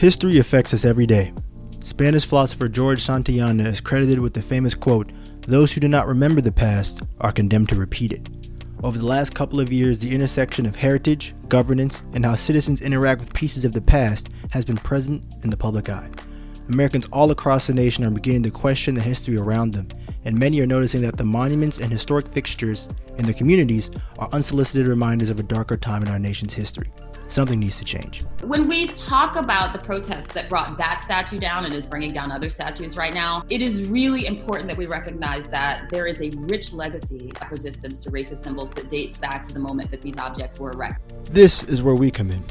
History affects us every day. Spanish philosopher George Santayana is credited with the famous quote Those who do not remember the past are condemned to repeat it. Over the last couple of years, the intersection of heritage, governance, and how citizens interact with pieces of the past has been present in the public eye. Americans all across the nation are beginning to question the history around them, and many are noticing that the monuments and historic fixtures in their communities are unsolicited reminders of a darker time in our nation's history something needs to change. When we talk about the protests that brought that statue down and is bringing down other statues right now, it is really important that we recognize that there is a rich legacy of resistance to racist symbols that dates back to the moment that these objects were erected. This is where we come in.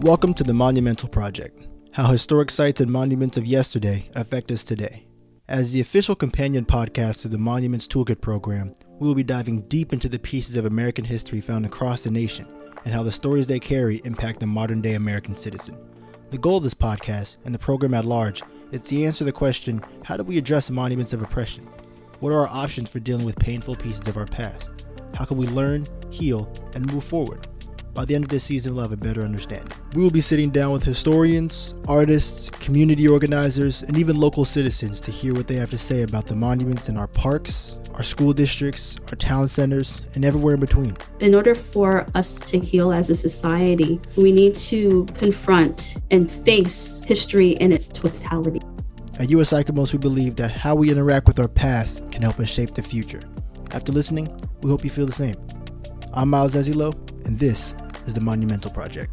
Welcome to the Monumental Project how historic sites and monuments of yesterday affect us today. As the official companion podcast to the Monuments Toolkit program, we will be diving deep into the pieces of American history found across the nation and how the stories they carry impact the modern day American citizen. The goal of this podcast and the program at large is to answer the question how do we address monuments of oppression? What are our options for dealing with painful pieces of our past? How can we learn, heal, and move forward? By the end of this season, we'll have a better understanding. We will be sitting down with historians, artists, community organizers, and even local citizens to hear what they have to say about the monuments in our parks, our school districts, our town centers, and everywhere in between. In order for us to heal as a society, we need to confront and face history in its totality. At US ICOMOS, we believe that how we interact with our past can help us shape the future. After listening, we hope you feel the same. I'm Miles Ezilo, and this is the Monumental Project.